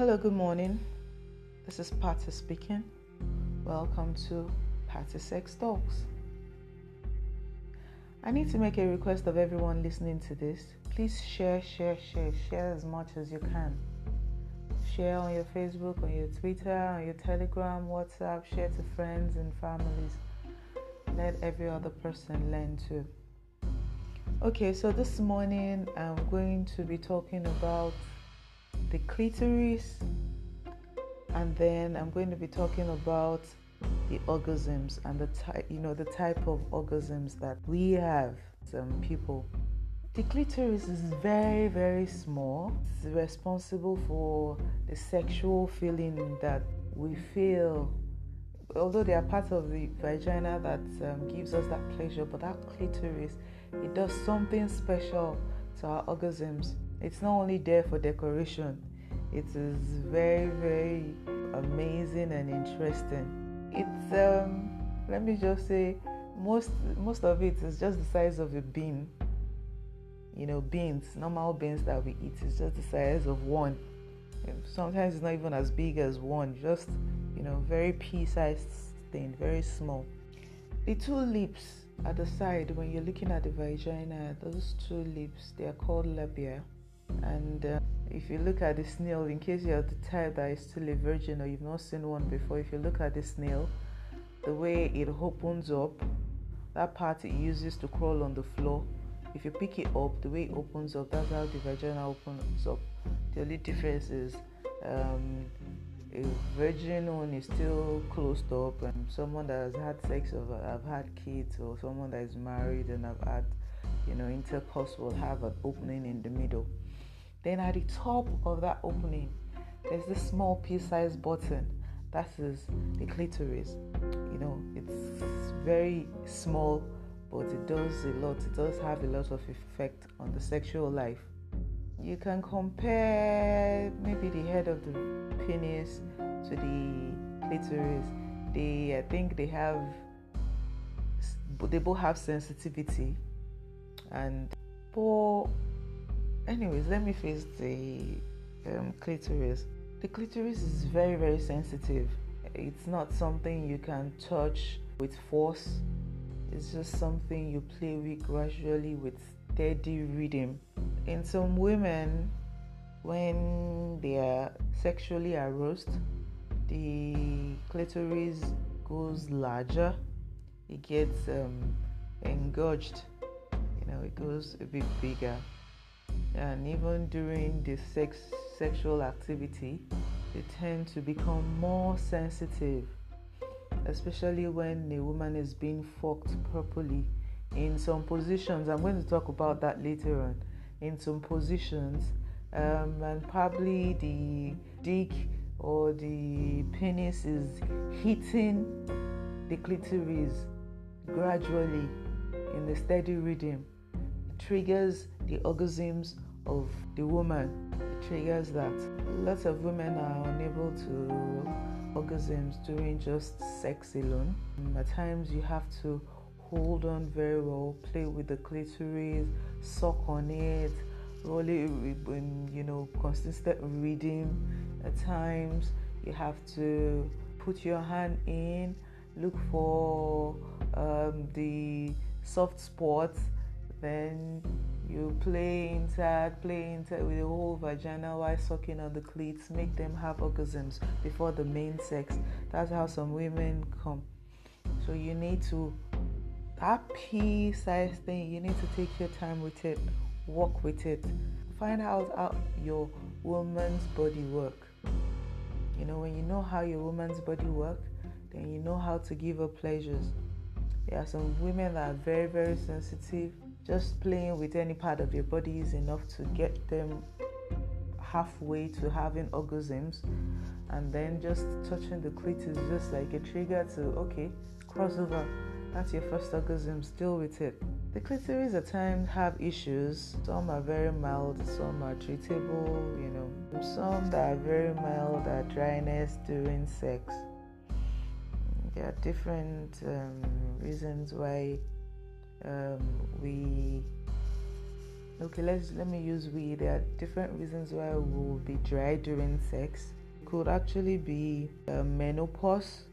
Hello, good morning. This is Patty speaking. Welcome to Patty Sex Talks. I need to make a request of everyone listening to this. Please share, share, share, share as much as you can. Share on your Facebook, on your Twitter, on your Telegram, WhatsApp, share to friends and families. Let every other person learn too. Okay, so this morning I'm going to be talking about the clitoris and then I'm going to be talking about the orgasms and the type, you know, the type of orgasms that we have. Some people. The clitoris is very, very small. It's responsible for the sexual feeling that we feel. Although they are part of the vagina that um, gives us that pleasure, but that clitoris, it does something special to our orgasms. It's not only there for decoration, it is very, very amazing and interesting. It's um let me just say most most of it is just the size of a bean. You know beans normal beans that we eat is just the size of one. Sometimes it's not even as big as one just you know very pea-sized thing very small. The two lips at the side when you're looking at the vagina those two lips they are called labia and uh, if you look at the snail, in case you're the type that is still a virgin or you've not seen one before, if you look at the snail, the way it opens up, that part it uses to crawl on the floor, if you pick it up, the way it opens up, that's how the vagina opens up. The only difference is um, a virgin one is still closed up, and someone that has had sex or have had kids, or someone that is married and have had, you know, intercourse will have an opening in the middle. Then at the top of that opening, there's this small pea-sized button. That is the clitoris. You know, it's very small, but it does a lot. It does have a lot of effect on the sexual life. You can compare maybe the head of the penis to the clitoris. They, I think, they have, they both have sensitivity, and for anyways let me face the um, clitoris. The clitoris is very very sensitive. It's not something you can touch with force. It's just something you play with gradually with steady rhythm. In some women when they are sexually aroused the clitoris goes larger. It gets um, engorged. You know it goes a bit bigger and even during the sex sexual activity they tend to become more sensitive especially when a woman is being fucked properly in some positions. I'm going to talk about that later on. In some positions um, and probably the dick or the penis is hitting the clitoris gradually in a steady rhythm triggers the orgasms of the woman. It triggers that. Lots of women are unable to orgasms during just sex alone. At times, you have to hold on very well, play with the clitoris, suck on it, in you know consistent reading. At times, you have to put your hand in, look for um, the soft spots, then you play inside, play inside with the whole vagina while sucking on the cleats, make them have orgasms before the main sex. That's how some women come. So you need to that pea size thing, you need to take your time with it, work with it. Find out how your woman's body work. You know, when you know how your woman's body work, then you know how to give her pleasures. There are some women that are very, very sensitive just playing with any part of your body is enough to get them halfway to having orgasms. And then just touching the clit is just like a trigger to okay crossover that's your first orgasm still with it. The clitoris at times have issues. Some are very mild some are treatable you know. Some that are very mild are dryness during sex. There are different um, reasons why um, we okay let's let me use we. There are different reasons why we will be dry during sex. Could actually be uh, menopause.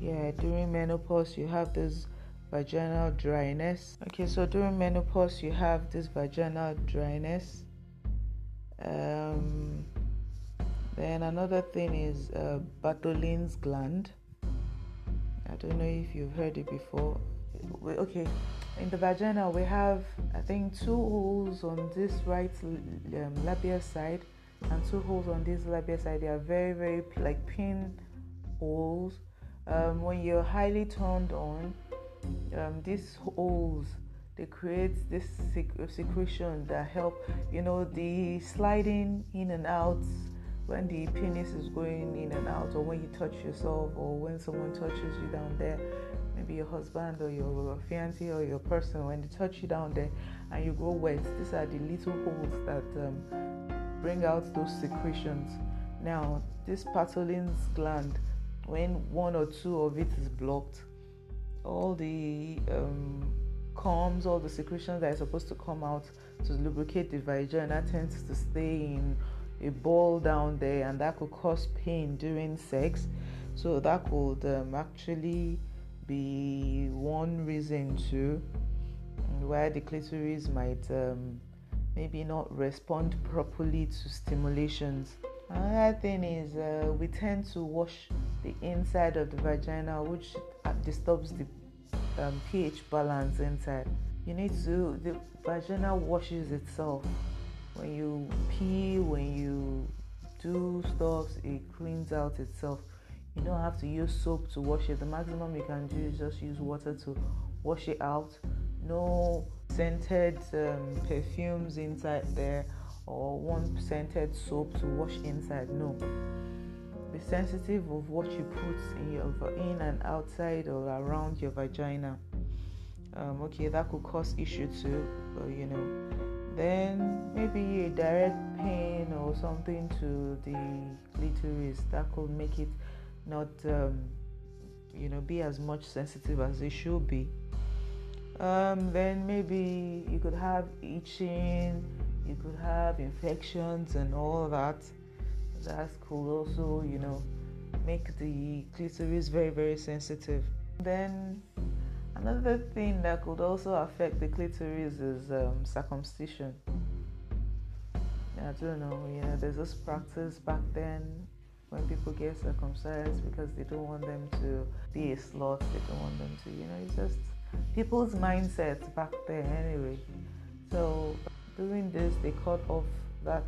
Yeah during menopause you have this vaginal dryness. Okay so during menopause you have this vaginal dryness. Um, then another thing is uh, Bartholin's gland. I don't know if you've heard it before okay in the vagina we have i think two holes on this right um, labia side and two holes on this labia side. They are very very like pin holes. Um, when you're highly turned on um, these holes they create this sec- secretion that help you know the sliding in and out when the penis is going in and out or when you touch yourself or when someone touches you down there maybe your husband or your fiancé or your person, when they touch you down there and you go wet, these are the little holes that um, bring out those secretions. Now, this Bartholin's gland, when one or two of it is blocked, all the um, comes, all the secretions that are supposed to come out to lubricate the vagina tends to stay in a ball down there, and that could cause pain during sex. So that could um, actually be one reason too why the clitoris might um, maybe not respond properly to stimulations. Another thing is uh, we tend to wash the inside of the vagina, which uh, disturbs the um, pH balance inside. You need to, the vagina washes itself. When you pee, when you do stuff, it cleans out itself. You don't have to use soap to wash it. The maximum you can do is just use water to wash it out. No scented um, perfumes inside there or one scented soap to wash inside. No. Be sensitive of what you put in your in and outside or around your vagina. Um, okay, that could cause issue too. But, you know, then maybe a direct pain or something to the clitoris that could make it not um, you know be as much sensitive as they should be. Um, then maybe you could have itching you could have infections and all that. That could also you know make the clitoris very very sensitive. Then another thing that could also affect the clitoris is um, circumcision. I don't know, you know, there's this practice back then when people get circumcised because they don't want them to be a slut, they don't want them to, you know, it's just people's mindset back then anyway. So doing this, they cut off that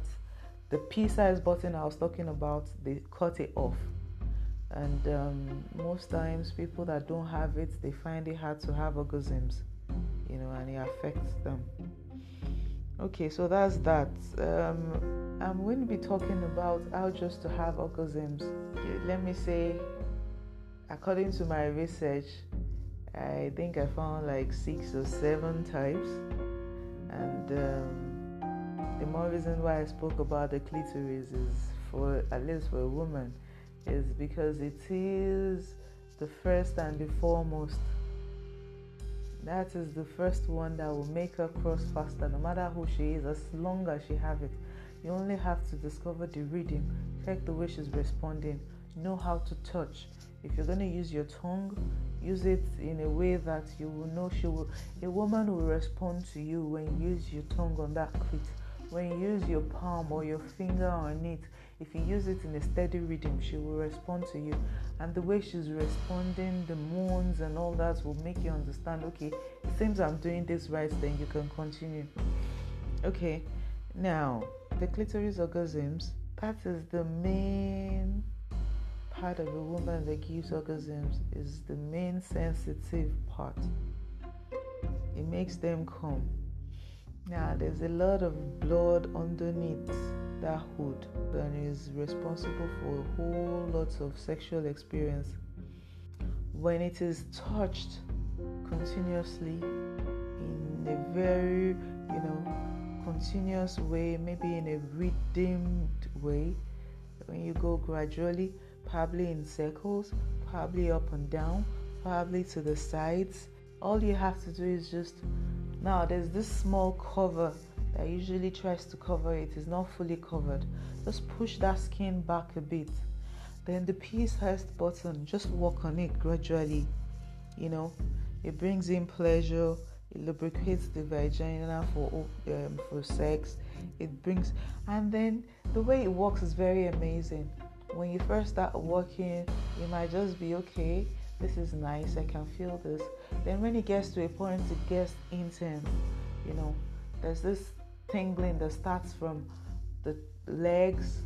the pea size button I was talking about, they cut it off. And um, most times, people that don't have it, they find it hard to have orgasms, you know, and it affects them. Okay, so that's that. Um, I'm going to be talking about how just to have orgasms. Let me say, according to my research, I think I found like six or seven types, and um, the more reason why I spoke about the clitoris is for at least for a woman, is because it is the first and the foremost that is the first one that will make her cross faster, no matter who she is, as long as she have it. You only have to discover the rhythm, check the way she's responding, know how to touch. If you're gonna use your tongue, use it in a way that you will know she will. A woman will respond to you when you use your tongue on that clit. When you use your palm or your finger on it, if you use it in a steady rhythm, she will respond to you. And the way she's responding, the moans and all that will make you understand okay, it seems I'm doing this right, then you can continue. Okay, now the clitoris orgasms, that is the main part of a woman that gives orgasms, is the main sensitive part. It makes them come. Now, there's a lot of blood underneath that hood and is responsible for a whole lot of sexual experience. When it is touched continuously in a very, you know, continuous way, maybe in a redeemed way, when you go gradually, probably in circles, probably up and down, probably to the sides, all you have to do is just now there's this small cover that usually tries to cover it, it is not fully covered. Just push that skin back a bit. Then the pea-sized button, just work on it gradually. You know, it brings in pleasure. It lubricates the vagina for um, for sex. It brings, and then the way it works is very amazing. When you first start working, you might just be okay. This is nice. I can feel this. Then when it gets to a point, it gets intense. You know, there's this tingling that starts from the legs,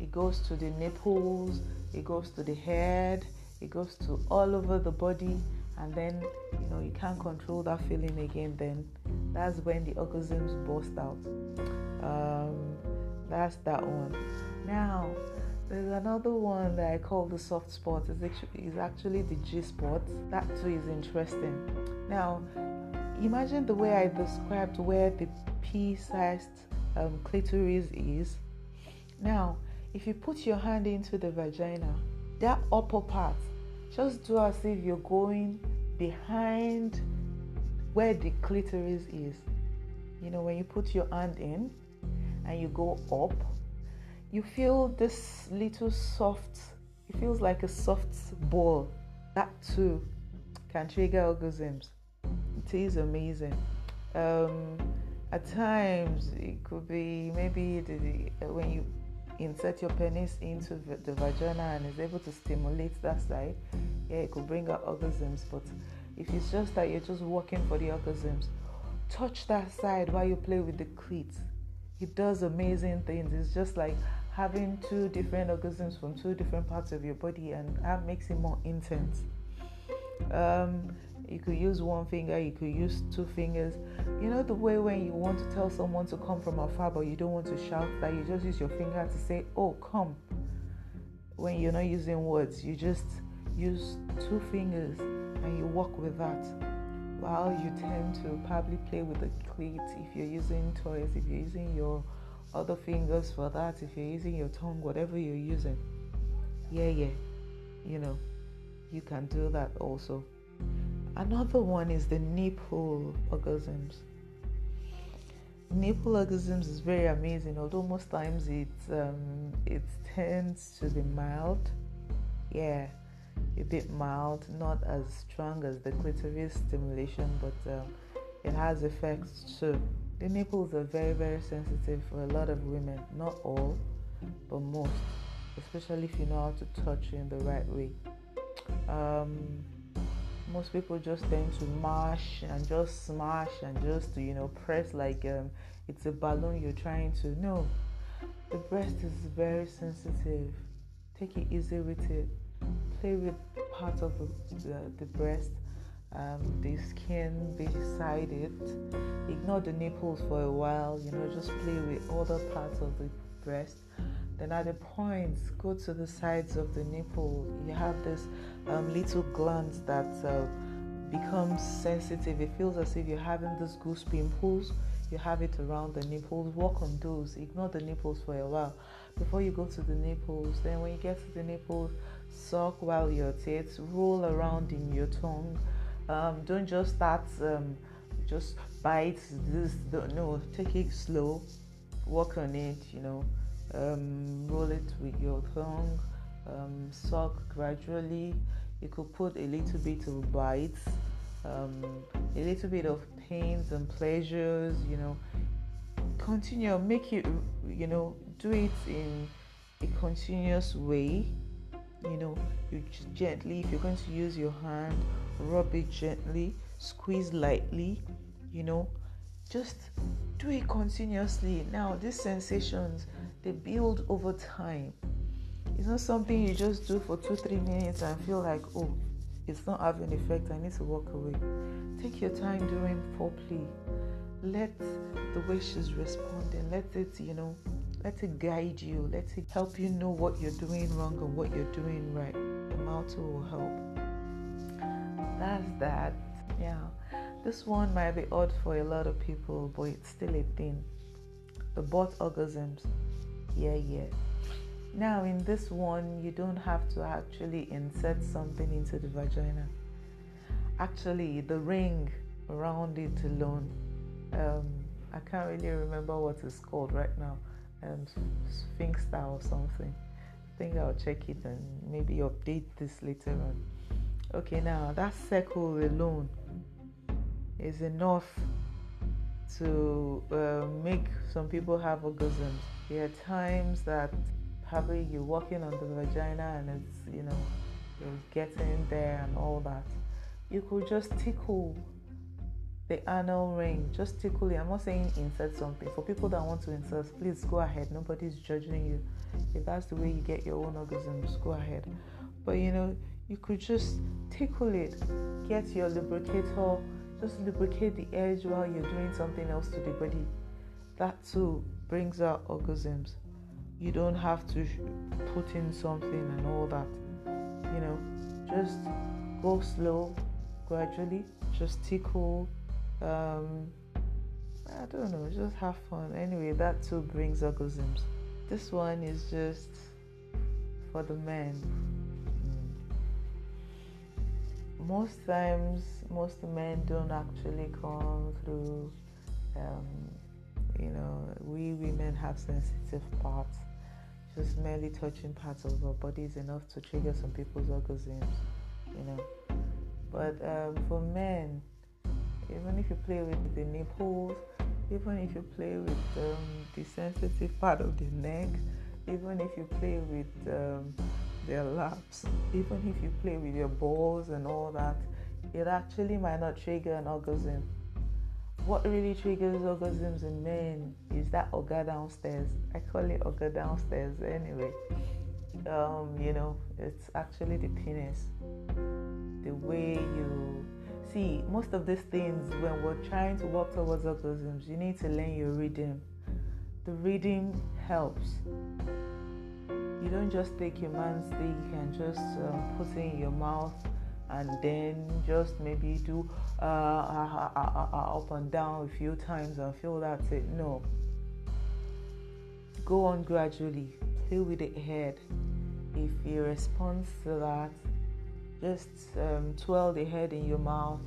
it goes to the nipples, it goes to the head, it goes to all over the body, and then you know you can't control that feeling again. Then that's when the orgasms burst out. Um, that's that one. Now there's another one that I call the soft spot. It's actually, it's actually the G spot. That too is interesting. Now imagine the way I described where the pea-sized um, clitoris is. Now, if you put your hand into the vagina, that upper part, just do as if you're going behind where the clitoris is. You know, when you put your hand in and you go up, you feel this little soft, it feels like a soft ball. That too can trigger orgasms. It is amazing. Um, at times, it could be maybe the, when you insert your penis into the vagina and is able to stimulate that side, yeah, it could bring out orgasms. But if it's just that you're just working for the orgasms, touch that side while you play with the clit. It does amazing things. It's just like having two different orgasms from two different parts of your body, and that makes it more intense. Um, you could use one finger, you could use two fingers. You know the way when you want to tell someone to come from afar but you don't want to shout that you just use your finger to say, Oh, come. When you're not using words, you just use two fingers and you walk with that. While you tend to probably play with the clit if you're using toys, if you're using your other fingers for that, if you're using your tongue, whatever you're using. Yeah, yeah. You know, you can do that also. Another one is the nipple orgasms. Nipple orgasms is very amazing, although most times it um, it tends to be mild. Yeah, a bit mild, not as strong as the clitoris stimulation, but um, it has effects too. The nipples are very very sensitive for a lot of women, not all, but most, especially if you know how to touch in the right way. Um, most people just tend to mash and just smash and just you know press like um, it's a balloon you're trying to no. The breast is very sensitive. Take it easy with it. Play with part of the, the, the breast um, the skin beside it ignore the nipples for a while you know just play with other parts of the breast then at the points, go to the sides of the nipple. You have this um, little glands that uh, becomes sensitive. It feels as if you're having these goose pimples. You have it around the nipples. Work on those. Ignore the nipples for a while before you go to the nipples. Then when you get to the nipples, suck while you're at. Roll around in your tongue. Um, don't just start. Um, just bite this. No, take it slow. Work on it. You know um, roll it with your tongue, um, suck gradually. You could put a little bit of bites, um, a little bit of pains and pleasures, you know. Continue, make it, you know, do it in a continuous way. You know, you just gently, if you're going to use your hand, rub it gently, squeeze lightly, you know, just do it continuously. Now, these sensations they build over time. It's not something you just do for two, three minutes and feel like, oh, it's not having effect. I need to walk away. Take your time during foreplay. Let the way she's responding, let it, you know, let it guide you. Let it help you know what you're doing wrong and what you're doing right. The mouth will help. That's that. Yeah. This one might be odd for a lot of people, but it's still a thing. The butt orgasms yeah yeah now in this one you don't have to actually insert something into the vagina actually the ring around it alone um, I can't really remember what it's called right now. Um, Sphinxstar or something. I think I'll check it and maybe update this later on. Okay, now that circle alone is enough to uh, make some people have orgasms. There are times that probably you're walking on the vagina and it's, you know, you're getting there and all that. You could just tickle the anal ring, just tickle it. I'm not saying insert something. For people that want to insert, please go ahead. Nobody's judging you. If that's the way you get your own orgasms, go ahead. But you know, you could just tickle it, get your lubricator, just lubricate the edge while you're doing something else to the body. That too brings out orgasms. You don't have to put in something and all that. You know, just go slow, gradually, just tickle. Um, I don't know, just have fun. Anyway, that too brings orgasms. This one is just for the men most times most men don't actually come through um, you know we women have sensitive parts just merely touching parts of our body is enough to trigger some people's orgasms you know but um, for men even if you play with the nipples even if you play with um, the sensitive part of the neck even if you play with um, their laps, even if you play with your balls and all that, it actually might not trigger an orgasm. What really triggers orgasms in men is that orga downstairs. I call it orga downstairs anyway. Um, you know, it's actually the penis. The way you see most of these things when we're trying to walk towards orgasms, you need to learn your rhythm. The rhythm helps you don't just take your man's dick and just um, put it in your mouth and then just maybe do uh, uh, uh, up and down a few times and feel that's it. No. Go on gradually. Play with the head. If he responds to that, just um, twirl the head in your mouth.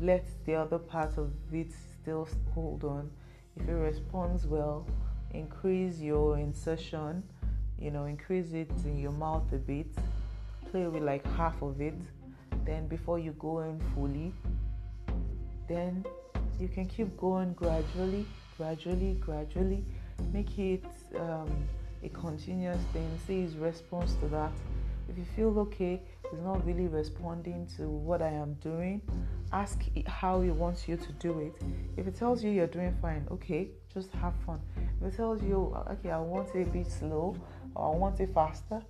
Let the other part of it still hold on. If it responds well, increase your insertion you know increase it in your mouth a bit. Play with like half of it. Then before you go in fully then you can keep going gradually gradually gradually. Make it um, a continuous thing. See his response to that. If you feel okay he's not really responding to what i am doing ask how he wants you to do it if it tells you you're doing fine okay just have fun if it tells you okay i want it a bit slow or I want it faster,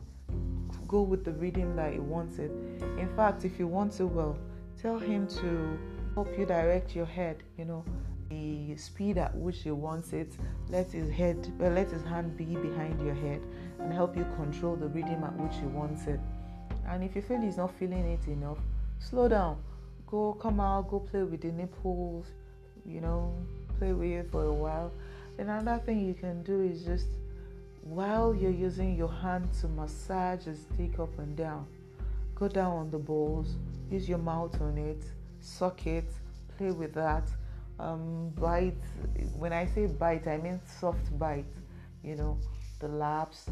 go with the rhythm that he wants it. In fact, if you want it well, tell him to help you direct your head, you know, the speed at which he wants it. Let his head, let his hand be behind your head and help you control the rhythm at which he wants it. And if you feel he's not feeling it enough, slow down. Go come out, go play with the nipples, you know, play with it for a while. Another thing you can do is just while you're using your hand to massage his dick up and down, go down on the balls, use your mouth on it, suck it, play with that. Um, bite. When I say bite, I mean soft bite. You know, the laps.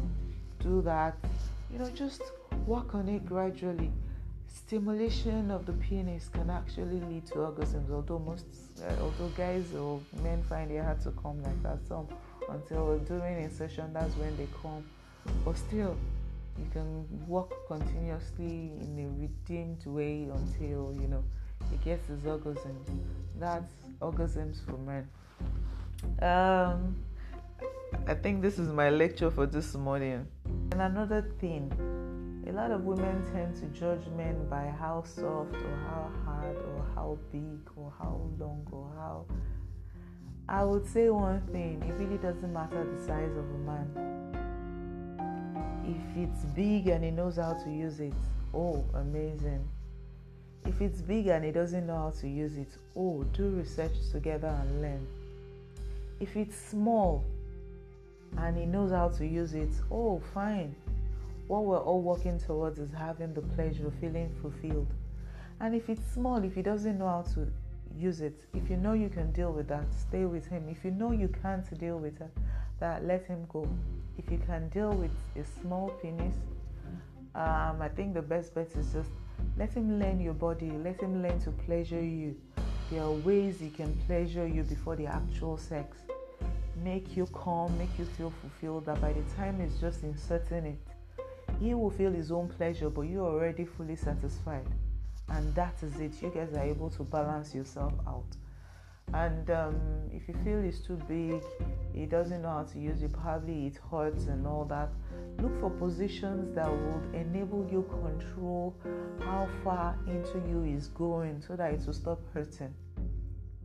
Do that. You know, just work on it gradually. Stimulation of the penis can actually lead to orgasms, although most, uh, although guys or men find it hard to come like that. Some until during insertion that's when they come but still you can work continuously in a redeemed way until you know it gets his orgasms that's orgasms for men um i think this is my lecture for this morning and another thing a lot of women tend to judge men by how soft or how hard or how big or how long or how I would say one thing it really doesn't matter the size of a man. If it's big and he knows how to use it, oh, amazing. If it's big and he doesn't know how to use it, oh, do research together and learn. If it's small and he knows how to use it, oh, fine. What we're all working towards is having the pleasure of feeling fulfilled. And if it's small, if he doesn't know how to use it. If you know you can deal with that, stay with him. If you know you can't deal with that, that let him go. If you can deal with a small penis, um, I think the best bet is just let him learn your body, let him learn to pleasure you. There are ways he can pleasure you before the actual sex. Make you calm, make you feel fulfilled that by the time he's just inserting it, he will feel his own pleasure, but you're already fully satisfied. And that is it. You guys are able to balance yourself out. And um, if you feel it's too big, he doesn't know how to use it, probably it hurts and all that. Look for positions that would enable you control how far into you is going so that it will stop hurting.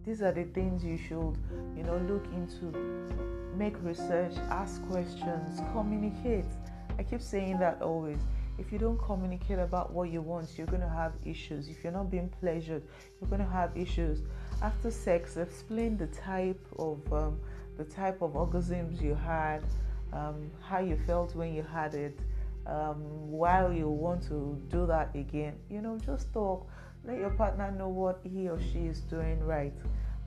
These are the things you should, you know, look into. Make research, ask questions, communicate. I keep saying that always. If you don't communicate about what you want, you're going to have issues. If you're not being pleasured, you're going to have issues. After sex, explain the type of um, the type of orgasms you had, um, how you felt when you had it, um, while you want to do that again. You know, just talk. Let your partner know what he or she is doing right.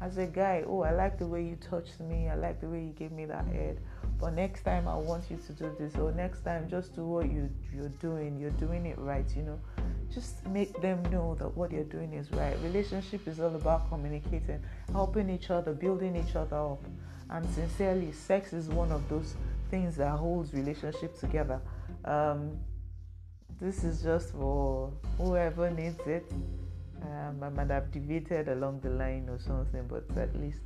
As a guy, oh, I like the way you touched me. I like the way you gave me that head but next time I want you to do this, or next time just do what you you're doing. You're doing it right, you know. Just make them know that what you're doing is right. Relationship is all about communicating, helping each other, building each other up. And sincerely, sex is one of those things that holds relationship together. Um, this is just for whoever needs it. Um, I might have deviated along the line or something, but at least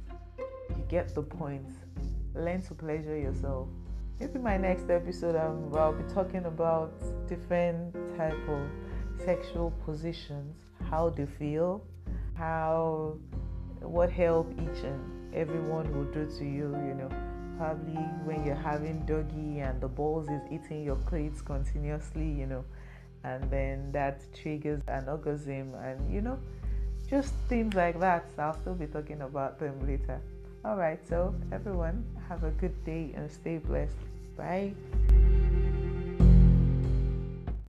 you get the point learn to pleasure yourself. Maybe my next episode, um, I'll be talking about different type of sexual positions, how they feel, how what help each and everyone will do to you. You know, probably when you're having doggy and the balls is eating your cleats continuously. You know, and then that triggers an orgasm, and you know, just things like that. I'll still be talking about them later. All right, so everyone, have a good day and stay blessed. Bye.